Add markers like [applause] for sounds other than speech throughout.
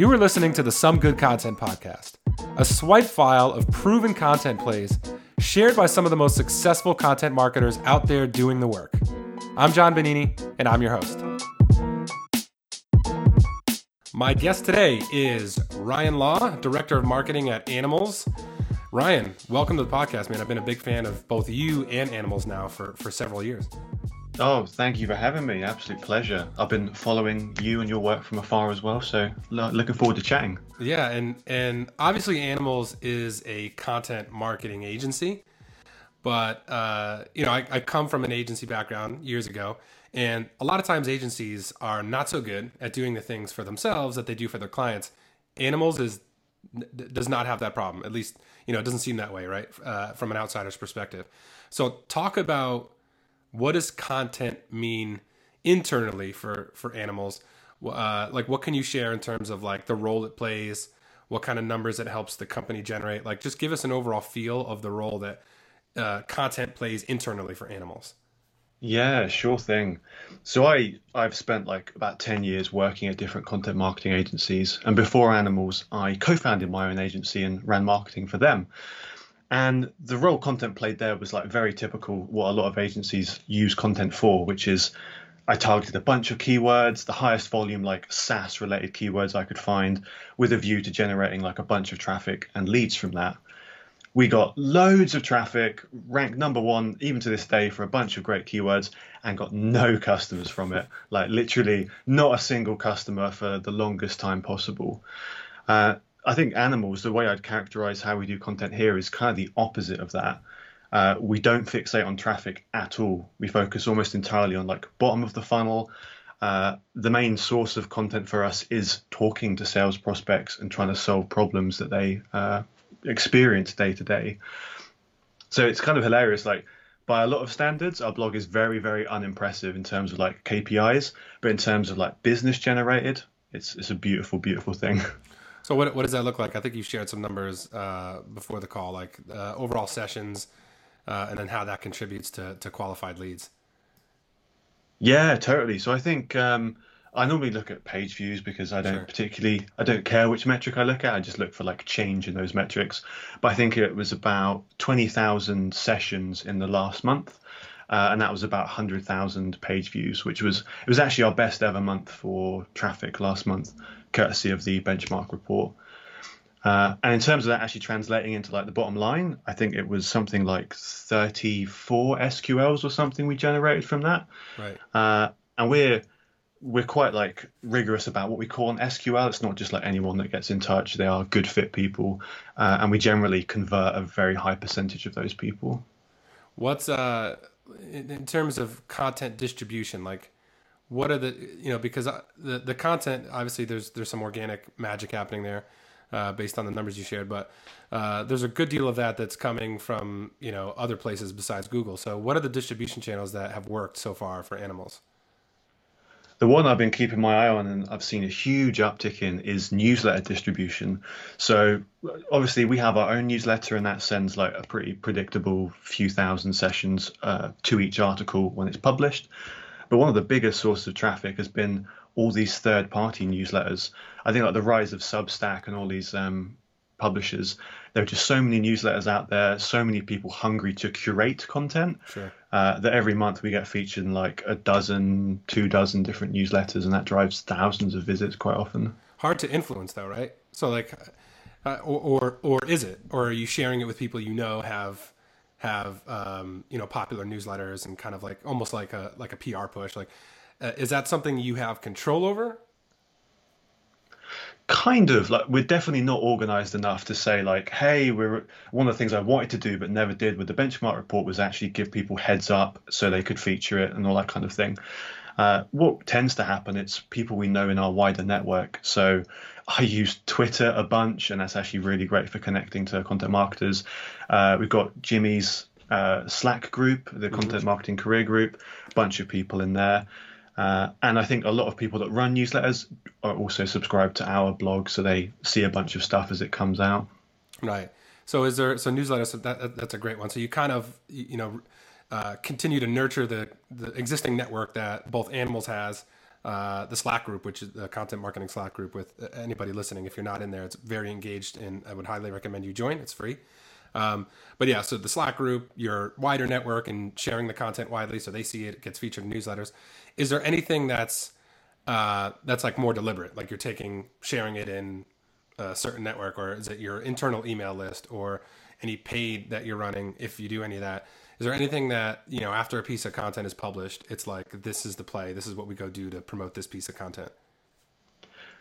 You are listening to the Some Good Content Podcast, a swipe file of proven content plays shared by some of the most successful content marketers out there doing the work. I'm John Benini, and I'm your host. My guest today is Ryan Law, Director of Marketing at Animalz. Ryan, welcome to the podcast, man. I've been a big fan of both you and Animalz now for, for several years. Oh, thank you for having me. Absolute pleasure. I've been following you and your work from afar as well, so lo- looking forward to chatting. Yeah, and and obviously Animalz is a content marketing agency, but uh, you know I, I come from an agency background years ago, and a lot of times agencies are not so good at doing the things for themselves that they do for their clients. Animalz is does not have that problem. At least you know it doesn't seem that way, right? Uh, from an outsider's perspective. So talk about what does content mean internally for for Animalz? Uh, like what can you share in terms of like the role it plays, what kind of numbers it helps the company generate? Like just give us an overall feel of the role that uh, content plays internally for Animalz. Yeah, sure thing. So I I've spent like about 10 years working at different content marketing agencies and before Animalz I co-founded my own agency and ran marketing for them. And the role content played there was like very typical what a lot of agencies use content for, which is I targeted a bunch of keywords, the highest volume like SaaS related keywords I could find with a view to generating like a bunch of traffic and leads from that we got loads of traffic, ranked number one even to this day for a bunch of great keywords, and got no customers from it. Like literally not a single customer for the longest time possible. Uh, I think Animalz, the way I'd characterize how we do content here, is kind of the opposite of that. Uh, we don't fixate on traffic at all. We focus almost entirely on like bottom of the funnel. Uh, the main source of content for us is talking to sales prospects and trying to solve problems that they uh, experience day to day. So it's kind of hilarious. Like by a lot of standards, our blog is very, very unimpressive in terms of like KPIs, but in terms of like business generated, it's it's a beautiful, beautiful thing. [laughs] So what what does that look like? I think you shared some numbers uh, before the call, like uh, overall sessions, uh, and then how that contributes to to qualified leads. Yeah, totally. So I think um, I normally look at page views because I don't sure. particularly I don't care which metric I look at. I just look for like change in those metrics. But I think it was about twenty thousand sessions in the last month, uh, and that was about hundred thousand page views, which was it was actually our best ever month for traffic last month, courtesy of the benchmark report. Uh, and in terms of that actually translating into like the bottom line, I think it was something like 34 SQLs or something we generated from that. Right. Uh, and we're we're quite like rigorous about what we call an SQL. It's not just like anyone that gets in touch. They are good fit people, uh, and we generally convert a very high percentage of those people. What's uh in terms of content distribution like? What are the you know because uh, the the content obviously there's there's some organic magic happening there. Uh, based on the numbers you shared, but uh, there's a good deal of that that's coming from you know other places besides Google. So, what are the distribution channels that have worked so far for Animalz? The one I've been keeping my eye on and I've seen a huge uptick in is newsletter distribution. So obviously we have our own newsletter and that sends like a pretty predictable few thousand sessions uh, to each article when it's published. But one of the biggest sources of traffic has been all these third party newsletters. I think like the rise of Substack and all these um, publishers. There are just so many newsletters out there, so many people hungry to curate content sure. Uh, that every month we get featured in like a dozen, two dozen different newsletters, and that drives thousands of visits quite often. Hard to influence though, right? So like, uh, or, or or is it? Or are you sharing it with people you know have have um, you know popular newsletters and kind of like almost like a like a PR push? Like, uh, is that something you have control over? Kind of like we're definitely not organized enough to say like hey we're one of the things i wanted to do but never did with the benchmark report was actually give people heads up so they could feature it and all that kind of thing. Uh, what tends to happen it's people we know in our wider network. So i use twitter a bunch and that's actually really great for connecting to content marketers. Uh, we've got jimmy's uh, slack group the content mm-hmm. marketing career group a bunch of people in there uh, and I think a lot of people that run newsletters are also subscribed to our blog, so they see a bunch of stuff as it comes out. Right. So is there so newsletters? That, that's a great one. So you kind of you know uh, continue to nurture the the existing network that both Animalz has, uh, the Slack group, which is the content marketing Slack group with anybody listening. If you're not in there, it's very engaged, and I would highly recommend you join. It's free. Um, but yeah, so the Slack group, your wider network, and sharing the content widely so they see it, it gets featured in newsletters. Is there anything that's uh, that's like more deliberate, like you're taking sharing it in a certain network, or is it your internal email list, or any paid that you're running? If you do any of that, is there anything that you know after a piece of content is published, it's like this is the play, this is what we go do to promote this piece of content?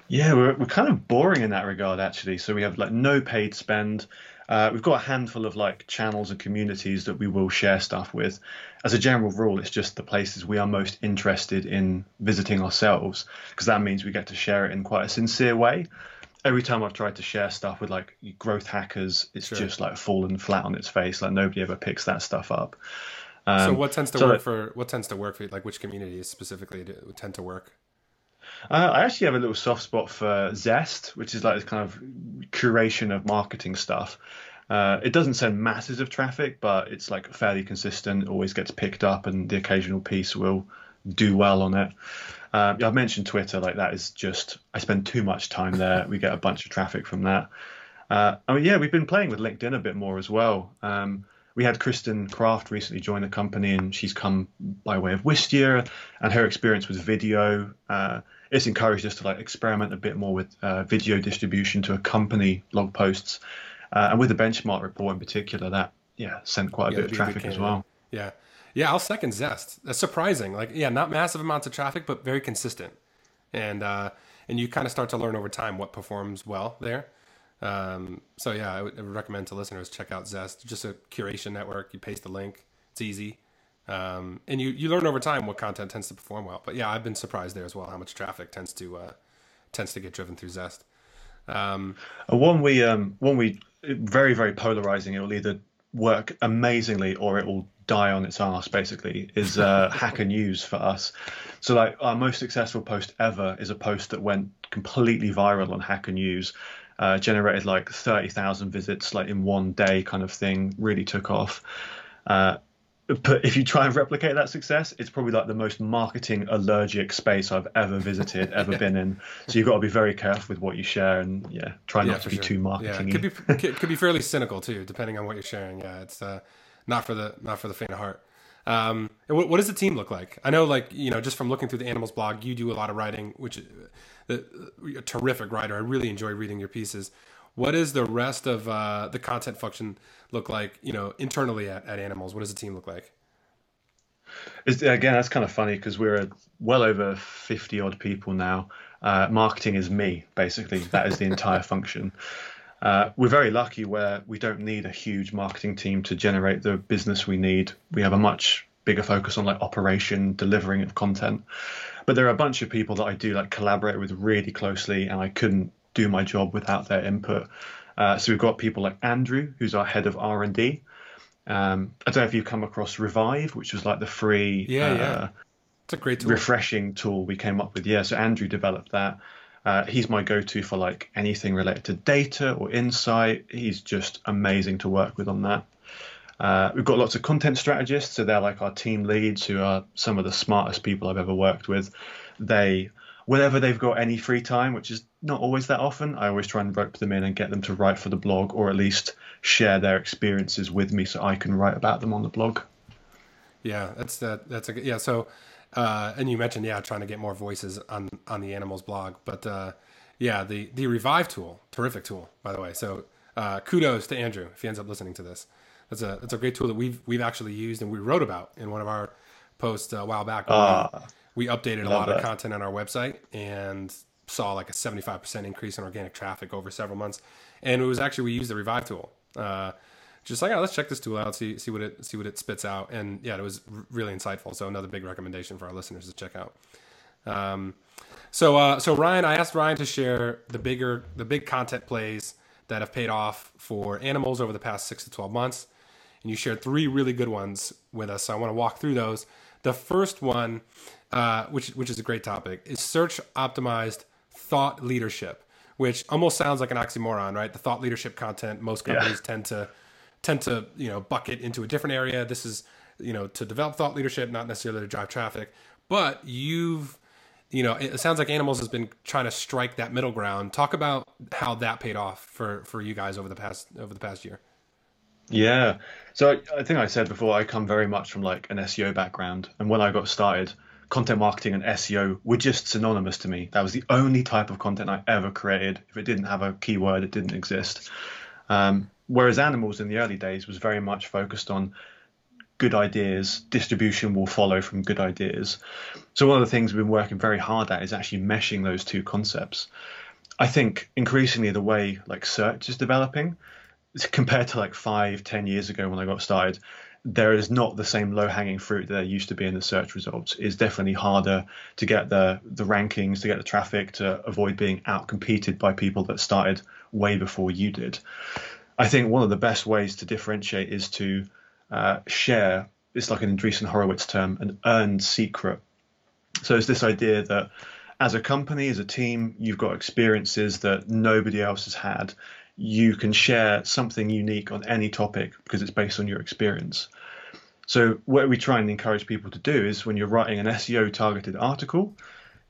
Yeah, we're, we're kind of boring in that regard, actually. So we have like no paid spend. Uh, we've got a handful of like channels and communities that we will share stuff with. As a general rule, it's just the places we are most interested in visiting ourselves, because that means we get to share it in quite a sincere way. Every time I've tried to share stuff with like growth hackers, it's sure. just like fallen flat on its face. Like nobody ever picks that stuff up. Um, so what tends to so work that, for what tends to work for you? Like which communities specifically do, tend to work? Uh, I actually have a little soft spot for Zest, which is like this kind of curation of marketing stuff. Uh, it doesn't send masses of traffic, but it's like fairly consistent. Always gets picked up, and the occasional piece will do well on it. Uh, I've mentioned Twitter, like that is just I spend too much time there. we get a bunch of traffic from that. Uh, I mean, yeah, we've been playing with LinkedIn a bit more as well. Um, we had Kristen Craft recently join the company, and she's come by way of Wistia, and her experience with video. Uh, it's encouraged us to like experiment a bit more with uh, video distribution to accompany blog posts, uh, and with the benchmark report in particular, that yeah sent quite a yeah, bit of traffic as well. Yeah, yeah, I'll second Zest. That's surprising. Like, yeah, not massive amounts of traffic, but very consistent, and uh, and you kind of start to learn over time what performs well there. Um, so yeah, I would, I would recommend to listeners check out Zest. Just a curation network. You paste the link. It's easy. Um, and you, you learn over time what content tends to perform well. But yeah, I've been surprised there as well how much traffic tends to uh, tends to get driven through Zest. Um, one we um, one we very very polarizing. It will either work amazingly or it will die on its ass. Basically, is uh, [laughs] Hacker News for us. So like our most successful post ever is a post that went completely viral on Hacker News. Uh, generated like 30,000 visits like in one day kind of thing really took off uh, but if you try and replicate that success, it's probably like the most marketing allergic space I've ever visited, [laughs] ever yeah. been in. So you've got to be very careful with what you share, and yeah, try not yeah, to be sure. too marketing. Yeah, could be [laughs] could be fairly cynical too, depending on what you're sharing. Yeah, it's uh, not for the not for the faint of heart. Um, what, what, does the team look like? I know, like you know, just from looking through the Animalz blog, you do a lot of writing, which uh, the, a terrific writer. I really enjoy reading your pieces. What is the rest of uh, the content function? look like, you know, internally at, at Animalz? What does the team look like? It's, again, that's kind of funny because we're well over 50 odd people now. Uh, marketing is me, basically. That is the entire [laughs] function. Uh, we're very lucky where we don't need a huge marketing team to generate the business we need. We have a much bigger focus on like operation, delivering of content. But there are a bunch of people that I do like collaborate with really closely, and I couldn't do my job without their input. Uh, so we've got people like Andrew, who's our head of R and D. Um, I don't know if you've come across Revive, which was like the free, yeah, uh, yeah, it's a great tool. refreshing tool we came up with. Yeah, so Andrew developed that. Uh, he's my go-to for like anything related to data or insight. He's just amazing to work with on that. Uh, we've got lots of content strategists, so they're like our team leads, who are some of the smartest people I've ever worked with. They whenever they've got any free time, which is not always that often, I always try and rope them in and get them to write for the blog or at least share their experiences with me so I can write about them on the blog. Yeah, that's that. That's a good, yeah. So, uh, and you mentioned yeah, trying to get more voices on on the Animalz blog, but uh, yeah, the the revive tool, terrific tool by the way. So uh, kudos to Andrew if he ends up listening to this. That's a that's a great tool that we've we've actually used and we wrote about in one of our posts a while back. Uh, we updated a lot that. of content on our website and saw like a 75% increase in organic traffic over several months. And it was actually, we used the Revive tool. Uh, just like, oh, let's check this tool out, see, see what it, see what it spits out. And yeah, it was r- really insightful. So another big recommendation for our listeners to check out. Um, so, uh, so Ryan, I asked Ryan to share the bigger, the big content plays that have paid off for Animalz over the past six to 12 months. And you shared three really good ones with us. So I want to walk through those. The first one uh, which which is a great topic, is search optimized thought leadership, which almost sounds like an oxymoron, right? The thought leadership content most companies yeah. tend to tend to you know bucket into a different area. This is you know to develop thought leadership, not necessarily to drive traffic, but you've you know, it sounds like Animalz has been trying to strike that middle ground. Talk about how that paid off for for you guys over the past over the past year. Yeah. So I, I think I said before I come very much from like an SEO background, and when I got started, content marketing and SEO were just synonymous to me. That was the only type of content I ever created. If it didn't have a keyword, it didn't exist. Um, whereas Animalz in the early days was very much focused on good ideas, distribution will follow from good ideas. So one of the things we've been working very hard at is actually meshing those two concepts. I think increasingly the way like search is developing compared to like five, ten years ago when I got started, there is not the same low hanging fruit that there used to be in the search results. It's definitely harder to get the the rankings, to get the traffic, to avoid being outcompeted by people that started way before you did. I think one of the best ways to differentiate is to uh, share. It's like an Andreessen Horowitz term, an earned secret. So it's this idea that as a company, as a team, you've got experiences that nobody else has had. You can share something unique on any topic because it's based on your experience. So what we try and encourage people to do is when you're writing an SEO targeted article,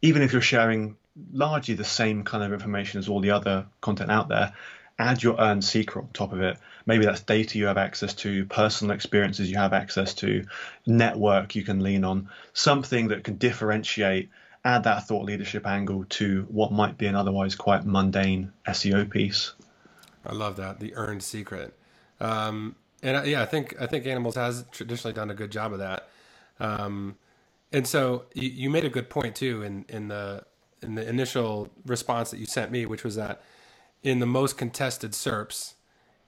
even if you're sharing largely the same kind of information as all the other content out there, add your earned secret on top of it. Maybe that's data you have access to, personal experiences you have access to, network you can lean on, something that can differentiate, add that thought leadership angle to what might be an otherwise quite mundane SEO piece. I love that the earned secret, um, and uh, yeah, I think I think Animalz has traditionally done a good job of that. Um, and so you, you made a good point too in in the in the initial response that you sent me, which was that in the most contested SERPs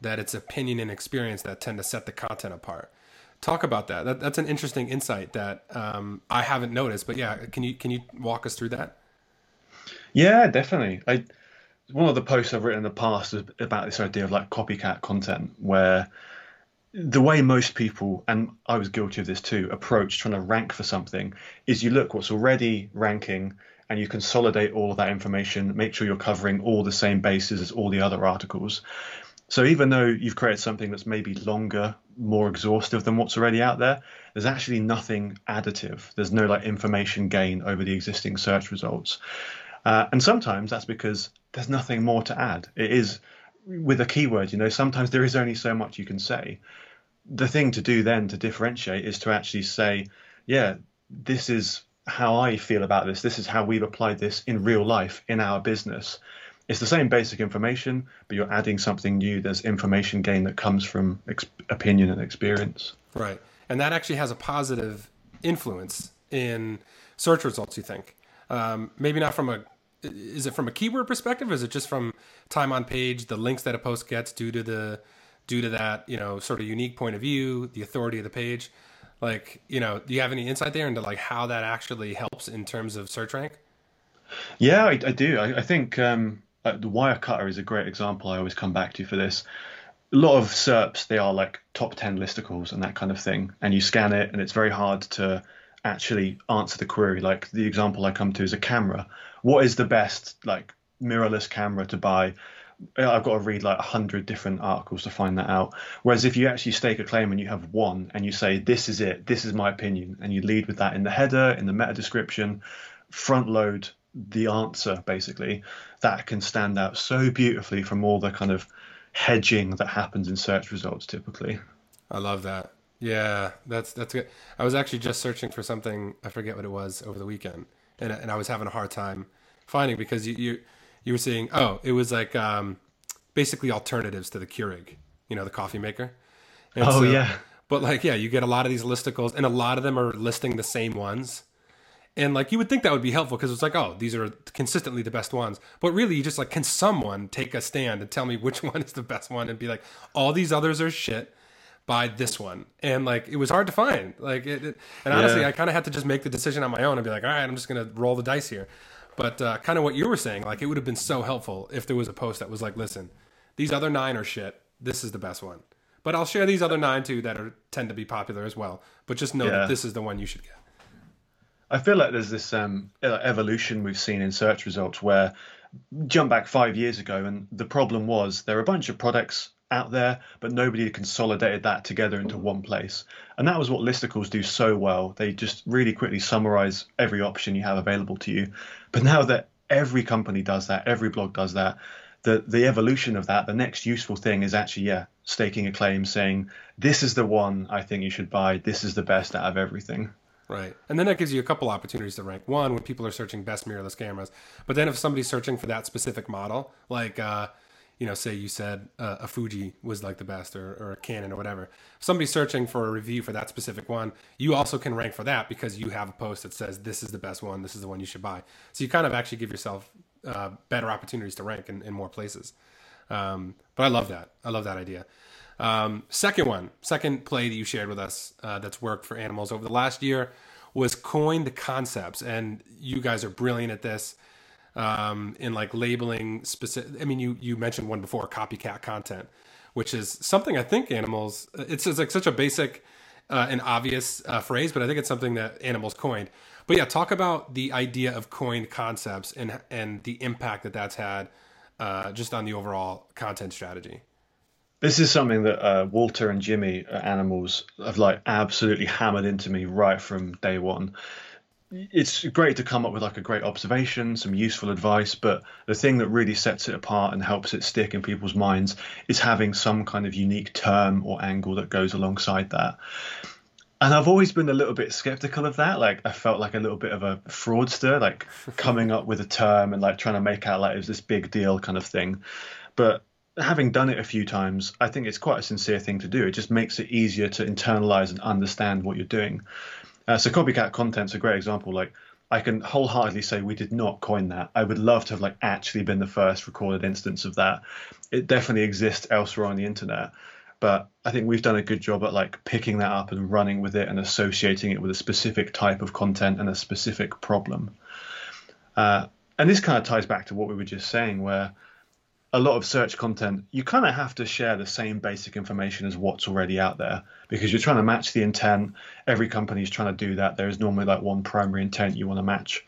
that it's opinion and experience that tend to set the content apart. Talk about that. that that's an interesting insight that um, I haven't noticed. But yeah, can you can you walk us through that? Yeah, definitely. I one of the posts I've written in the past is about this idea of like copycat content, where the way most people, and I was guilty of this too, approach trying to rank for something is you look what's already ranking and you consolidate all of that information, make sure you're covering all the same bases as all the other articles. So even though you've created something that's maybe longer, more exhaustive than what's already out there, there's actually nothing additive. There's no like information gain over the existing search results. Uh, and sometimes that's because there's nothing more to add. It is with a keyword, you know, sometimes there is only so much you can say. The thing to do then to differentiate is to actually say, yeah, this is how I feel about this. This is how we've applied this in real life in our business. It's the same basic information, but you're adding something new. There's information gain that comes from ex- opinion and experience. Right. And that actually has a positive influence in search results, you think? Um, maybe not from a is it from a keyword perspective is it just from time on page the links that a post gets due to the due to that you know sort of unique point of view the authority of the page like, you know, do you have any insight there into like how that actually helps in terms of search rank? Yeah, I, I do. I, I think um, uh, the Wirecutter is a great example. I always come back to for this. A lot of SERPs, they are like top 10 listicles and that kind of thing. And you scan it, and it's very hard to actually answer the query. Like the example I come to is a camera. What is the best like mirrorless camera to buy? I've got to read like a hundred different articles to find that out. Whereas if you actually stake a claim and you have one and you say this is it, this is my opinion, and you lead with that in the header, in the meta description, front load the answer basically, that can stand out so beautifully from all the kind of hedging that happens in search results typically. I love that. Yeah, that's that's good. I was actually just searching for something I forget what it was over the weekend, and and I was having a hard time finding because you you you were seeing oh, it was like um, basically alternatives to the Keurig, you know, the coffee maker. And oh so, yeah. But like, yeah, you get a lot of these listicles, and a lot of them are listing the same ones. And like, you would think that would be helpful because it's like, oh, these are consistently the best ones. But really, you just like, can someone take a stand and tell me which [laughs] one is the best one, and be like, all these others are shit. Buy this one, and like it was hard to find. Like, it, it and honestly, yeah. I kind of had to just make the decision on my own and be like, all right, I'm just gonna roll the dice here. But uh, kind of what you were saying, like it would have been so helpful if there was a post that was like, listen, these other nine are shit. This is the best one. But I'll share these other nine too that are tend to be popular as well. But just know yeah. that this is the one you should get. I feel like there's this um, evolution we've seen in search results where jump back five years ago, and the problem was there are a bunch of products out there, but nobody consolidated that together into one place. And that was what listicles do so well. They just really quickly summarize every option you have available to you. But now that every company does that, every blog does that, the the evolution of that, the next useful thing is actually yeah, staking a claim saying this is the one I think you should buy. This is the best out of everything. Right. And then that gives you a couple opportunities to rank. One, when people are searching best mirrorless cameras. But then if somebody's searching for that specific model, like, uh, you know, say you said uh, a Fuji was like the best or, or a Canon or whatever. Somebody's searching for a review for that specific one, you also can rank for that because you have a post that says this is the best one, this is the one you should buy. So you kind of actually give yourself uh, better opportunities to rank in, in more places. Um, but I love that. I love that idea. Um, second one, second play that you shared with us uh, that's worked for Animalz over the last year was coin the concepts, and you guys are brilliant at this um, in like labeling specific. I mean, you you mentioned one before, copycat content, which is something I think Animalz. It's, it's like such a basic uh, and obvious uh, phrase, but I think it's something that Animalz coined. But yeah, talk about the idea of coined concepts and and the impact that that's had uh, just on the overall content strategy. This is something that uh, Walter and Jimmy at Animalz have like absolutely hammered into me right from day one. It's great to come up with like a great observation, some useful advice, but the thing that really sets it apart and helps it stick in people's minds is having some kind of unique term or angle that goes alongside that. And I've always been a little bit skeptical of that. Like I felt like a little bit of a fraudster, like [laughs] coming up with a term and like trying to make out like it was this big deal kind of thing. But having done it a few times, I think it's quite a sincere thing to do. It just makes it easier to internalize and understand what you're doing. Uh, so copycat content's a great example. Like I can wholeheartedly say we did not coin that. I would love to have like actually been the first recorded instance of that. It definitely exists elsewhere on the internet, but I think we've done a good job at like picking that up and running with it and associating it with a specific type of content and a specific problem. Uh, and this kind of ties back to what we were just saying, where a lot of search content, you kind of have to share the same basic information as what's already out there because you're trying to match the intent. Every company is trying to do that. There is normally like one primary intent you want to match.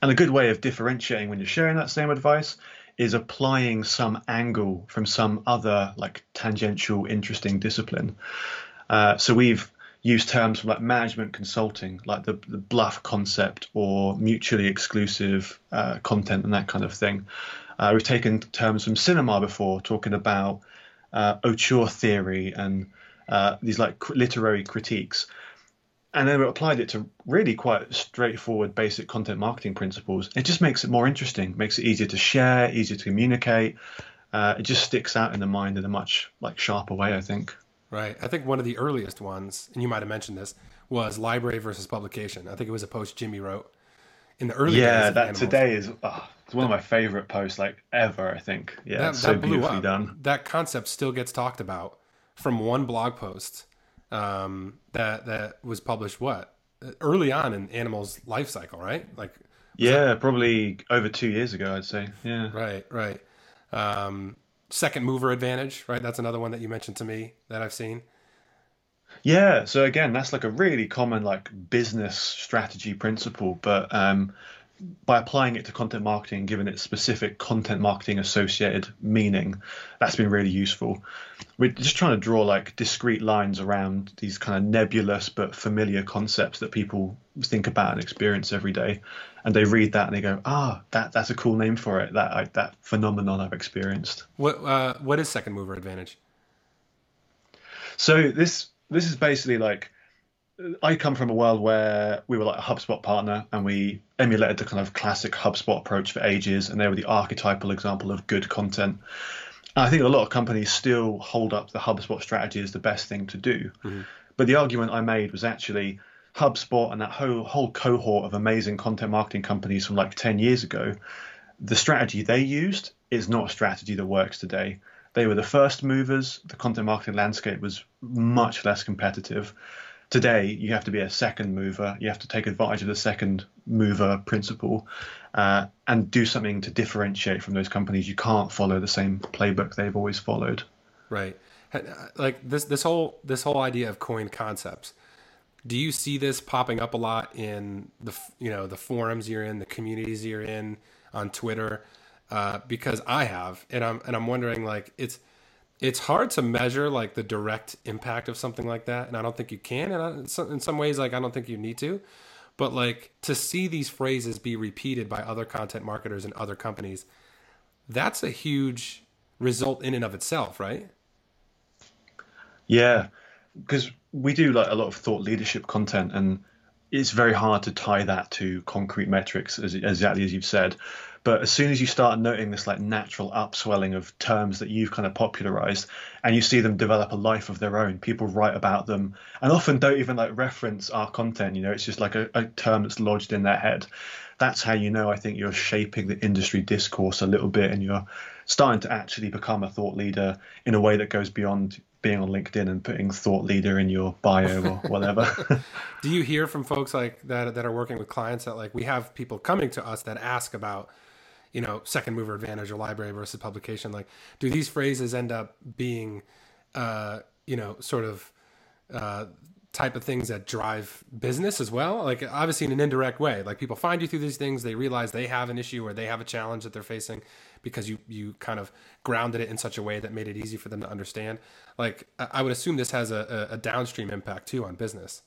And a good way of differentiating when you're sharing that same advice is applying some angle from some other like tangential, interesting discipline. Uh, so we've used terms like management consulting, like the, the BLUF concept or mutually exclusive uh, content and that kind of thing. Uh, we've taken terms from cinema before, talking about uh, auteur theory and uh, these like literary critiques. And then we applied it to really quite straightforward, basic content marketing principles. It just makes it more interesting, makes it easier to share, easier to communicate. Uh, it just sticks out in the mind in a much like sharper way, I think. Right. I think one of the earliest ones, and you might have mentioned this, was library versus publication. I think it was a post Jimmy wrote in the early yeah, days. that Animalz. today is oh, it's one of my favorite posts like ever. I think. Yeah, that, so beautifully up. done. That concept still gets talked about from one blog post um, that that was published. What early on in Animalz' life cycle, right? Like. Yeah, that... probably over two years ago, I'd say. Yeah. Right. Right. Um, second mover advantage, right? That's another one that you mentioned to me that I've seen. Yeah, so again, that's like a really common like business strategy principle, but um, by applying it to content marketing, giving it specific content marketing associated meaning, that's been really useful. We're just trying to draw like discrete lines around these kind of nebulous but familiar concepts that people think about and experience every day, and they read that and they go, "Ah, that that's a cool name for it. That that phenomenon I've experienced." What uh, what is second mover advantage? So this this is basically like I come from a world where we were like a HubSpot partner and we emulated the kind of classic HubSpot approach for ages, and they were the archetypal example of good content. And I think a lot of companies still hold up the HubSpot strategy as the best thing to do. Mm-hmm. But the argument I made was actually HubSpot and that whole whole cohort of amazing content marketing companies from like 10 years ago, the strategy they used is not a strategy that works today. They were the first movers. The content marketing landscape was much less competitive. Today, you have to be a second mover. You have to take advantage of the second mover principle uh, and do something to differentiate from those companies. You can't follow the same playbook they've always followed. Right. Like this, this whole this whole idea of coin concepts. Do you see this popping up a lot in the you know the forums you're in, the communities you're in on Twitter? uh, because I have, and I'm and I'm wondering like it's it's hard to measure like the direct impact of something like that, and I don't think you can. And in some, in some ways, like I don't think you need to. But like to see these phrases be repeated by other content marketers and other companies, that's a huge result in and of itself, right? Yeah, because we do like a lot of thought leadership content, and it's very hard to tie that to concrete metrics, as exactly as you've said. But as soon as you start noting this like natural upswelling of terms that you've kind of popularized, and you see them develop a life of their own, people write about them, and often don't even like reference our content. You know, it's just like a, a term that's lodged in their head. That's how you know. I think you're shaping the industry discourse a little bit, and you're starting to actually become a thought leader in a way that goes beyond being on LinkedIn and putting thought leader in your bio or [laughs] whatever. Do you hear from folks like that that are working with clients that like we have people coming to us that ask about you know second mover advantage or library versus publication like do these phrases end up being uh you know sort of uh type of things that drive business as well? Like obviously in an indirect way like people find you through these things they realize they have an issue or they have a challenge that they're facing because you you kind of grounded it in such a way that made it easy for them to understand. Like i would assume this has a, a downstream impact too on business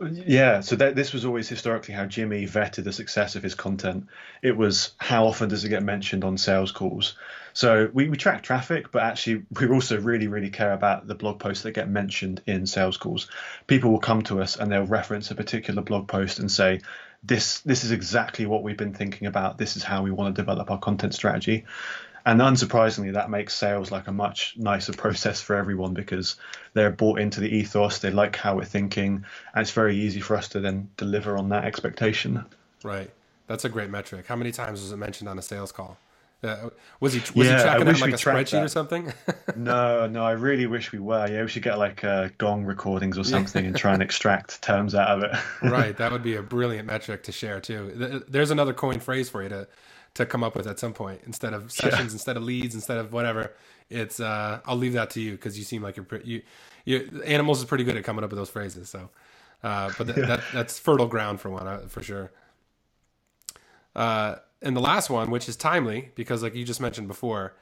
Oh, yeah, so that, this was always historically how Jimmy vetted the success of his content. It was how often does it get mentioned on sales calls. So we, we track traffic, but actually [laughs] we also really, really care about the blog posts that get mentioned in sales calls. People will come to us and they'll reference a particular blog post and say, this this is exactly what we've been thinking about. This is how we want to develop our content strategy. And unsurprisingly, that makes sales like a much nicer process for everyone because they're bought into the ethos, they like how we're thinking, and it's very easy for us to then deliver on that expectation. Right. That's a great metric. How many times was it mentioned on a sales call? Uh, was he was yeah, he tracking it like a spreadsheet that. or something? [laughs] no, no, I really wish we were. Yeah, we should get like uh, gong recordings or something and try and extract [laughs] terms out of it. right, that would be a [laughs] brilliant metric to share too. There's another coin phrase for you to to come up with at some point instead of sessions, yeah. instead of leads, instead of whatever. It's uh, I'll leave that to you because you seem like you're pretty, you, you Animalz is pretty good at coming up with those phrases. So, uh, but th- yeah. that that's fertile ground for one uh, for sure. Uh, and the last one, which is timely because like you just mentioned before,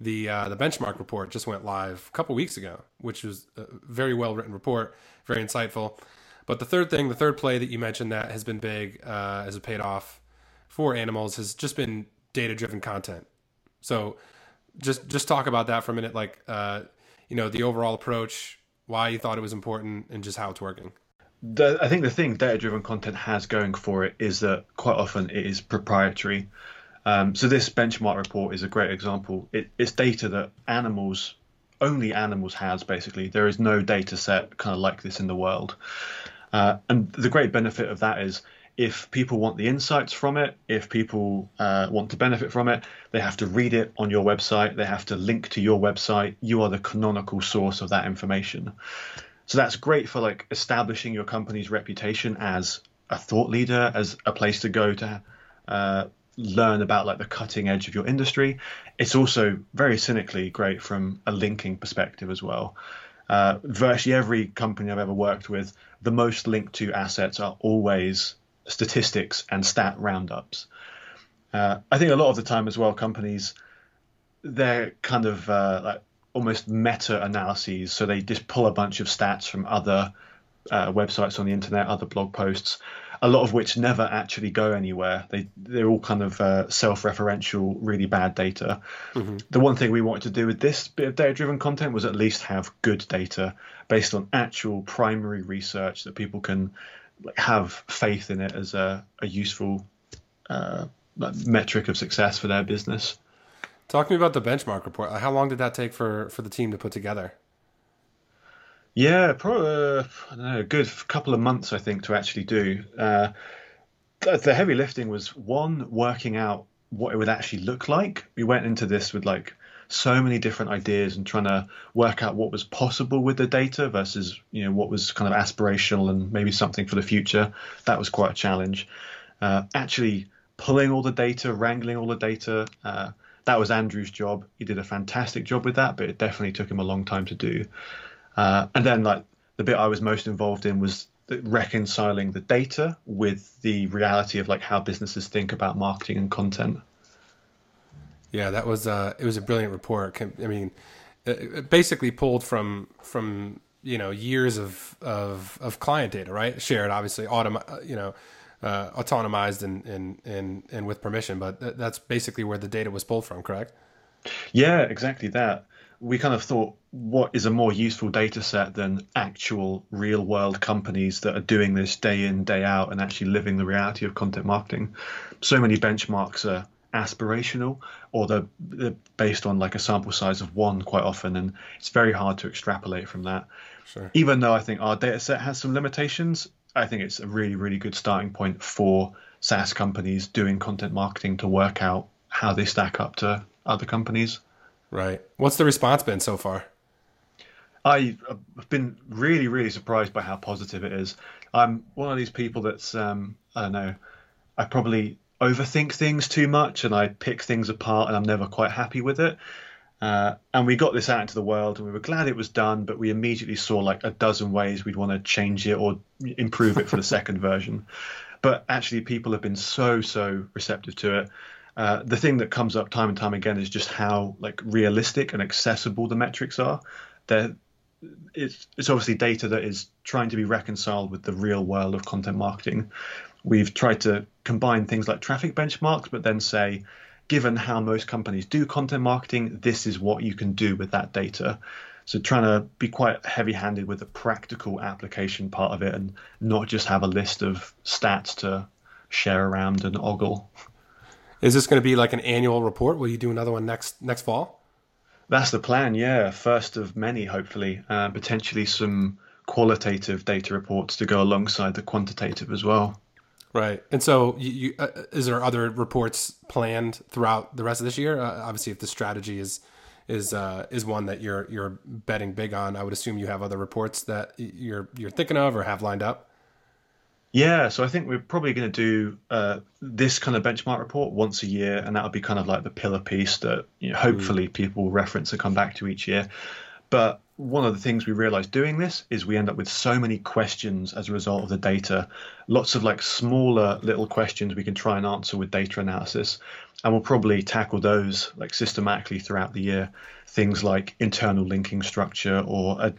the uh, the benchmark report just went live a couple weeks ago, which was a very well written report, very insightful. But the third thing, the third play that you mentioned that has been big, uh, has paid off for Animalz has just been data driven content. So just just talk about that for a minute, like uh, you know the overall approach, why you thought it was important, and just how it's working. The, I think the thing data driven content has going for it is that quite often it is proprietary. Um, so this benchmark report is a great example. It, it's data that Animalz only Animalz has basically. There is no data set kind of like this in the world. Uh, and the great benefit of that is if people want the insights from it, if people uh, want to benefit from it, they have to read it on your website. They have to link to your website. You are the canonical source of that information. So that's great for like establishing your company's reputation as a thought leader, as a place to go to uh, learn about like the cutting edge of your industry. It's also very cynically great from a linking perspective as well. Uh, virtually every company I've ever worked with, the most linked to assets are always statistics and stat roundups. Uh, I think a lot of the time as well, companies they're kind of uh, like almost meta analyses, so they just pull a bunch of stats from other uh, websites on the internet, other blog posts, a lot of which never actually go anywhere. They they're all kind of uh, self-referential, really bad data. Mm-hmm. The one thing we wanted to do with this bit of data-driven content was at least have good data based on actual primary research that people can have faith in it as a, a useful uh, metric of success for their business. Talk to me about the benchmark report. How long did that take for for the team to put together? Yeah, probably uh, know, a good couple of months I think to actually do. Uh, the heavy lifting was one working out what it would actually look like. We went into this with like so many different ideas and trying to work out what was possible with the data versus you know what was kind of aspirational and maybe something for the future. That was quite a challenge. Uh, actually pulling all the data, wrangling all the data. Uh, that was Andrew's job. He did a fantastic job with that, but it definitely took him a long time to do. Uh, and then like the bit I was most involved in was reconciling the data with the reality of like how businesses think about marketing and content. Yeah, that was uh, it was a brilliant report. I mean, it basically pulled from from you know years of of, of client data, right? Shared, obviously, autom- uh, you know, uh, autonomized and, and and and with permission. But th- that's basically where the data was pulled from, correct? Yeah, exactly that. We kind of thought, what is a more useful data set than actual real world companies that are doing this day in, day out and actually living the reality of content marketing? So many benchmarks are aspirational or they're, they're, based on like a sample size of one quite often and it's very hard to extrapolate from that sure. even though i think our data set has some limitations i think it's a really really good starting point for saas companies doing content marketing to work out how they stack up to other companies right what's the response been so far I've been really, really surprised by how positive it is. I'm one of these people that's, um, I don't know, I probably overthink things too much and I pick things apart and I'm never quite happy with it. Uh, and we got this out into the world and we were glad it was done, but we immediately saw like a dozen ways we'd want to change it or improve it for the [laughs] second version. But actually, people have been so, so receptive to it. Uh, the thing that comes up time and time again is just how like realistic and accessible the metrics are. They're, it's, it's obviously data that is trying to be reconciled with the real world of content marketing. We've tried to combine things like traffic benchmarks, but then say, given how most companies do content marketing, this is what you can do with that data. So trying to be quite heavy-handed with the practical application part of it, and not just have a list of stats to share around and ogle. Is this going to be like an annual report? Will you do another one next next fall? That's the plan. Yeah, first of many, hopefully. Uh, potentially some qualitative data reports to go alongside the quantitative as well. Right. And so, you, you, uh, is there other reports planned throughout the rest of this year? Uh, obviously, if the strategy is is uh, is one that you're you're betting big on, I would assume you have other reports that you're you're thinking of or have lined up. Yeah, so I think we're probably going to do uh, this kind of benchmark report once a year, and that'll be kind of like the pillar piece that you know, hopefully mm. people will reference and come back to each year. But one of the things we realized doing this is we end up with so many questions as a result of the data. Lots of like smaller little questions we can try and answer with data analysis and we'll probably tackle those like systematically throughout the year. Things like internal linking structure or a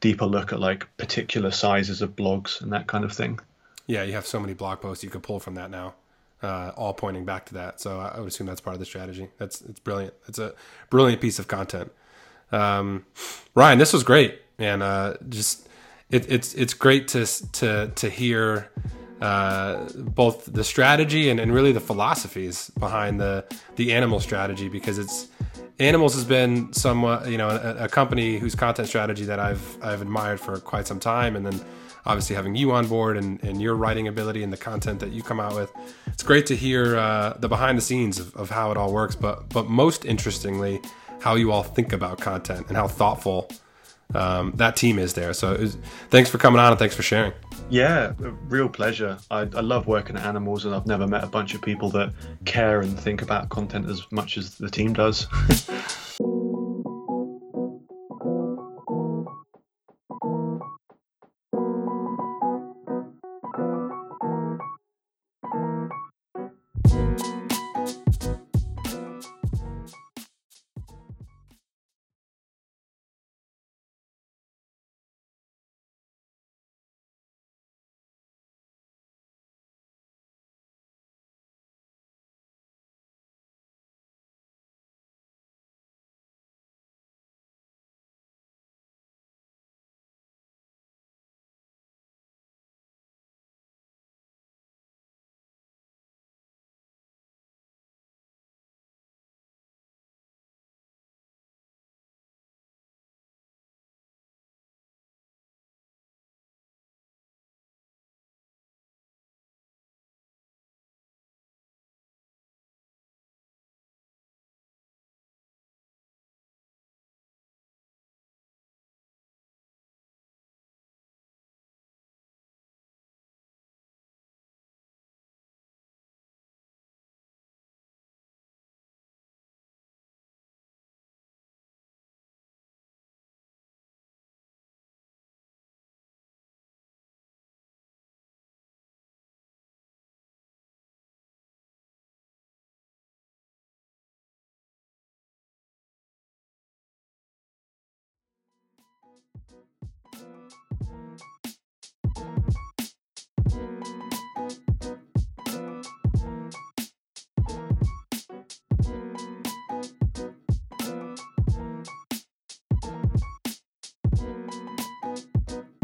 deeper look at like particular sizes of blogs and that kind of thing. Yeah you have so many blog posts you could pull from that now uh, all pointing back to that. So i would assume that's part of the strategy. That's it's brilliant. It's a brilliant piece of content um, Ryan, this was great, and uh, just it, it's it's great to to to hear uh, both the strategy and, and really the philosophies behind the the animal strategy because it's Animalz has been somewhat you know a, a, company whose content strategy that I've I've admired for quite some time and then obviously having you on board and, and your writing ability and the content that you come out with. It's great to hear uh, the behind the scenes of, of how it all works but but most interestingly how you all think about content and how thoughtful um, that team is there. So was, thanks for coming on and thanks for sharing. Yeah, real pleasure. I, I, love working at Animalz, and I've never met a bunch of people that care and think about content as much as the team does. [laughs]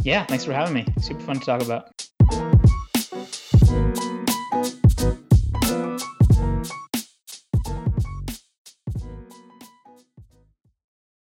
Yeah, thanks for having me. Super fun to talk about.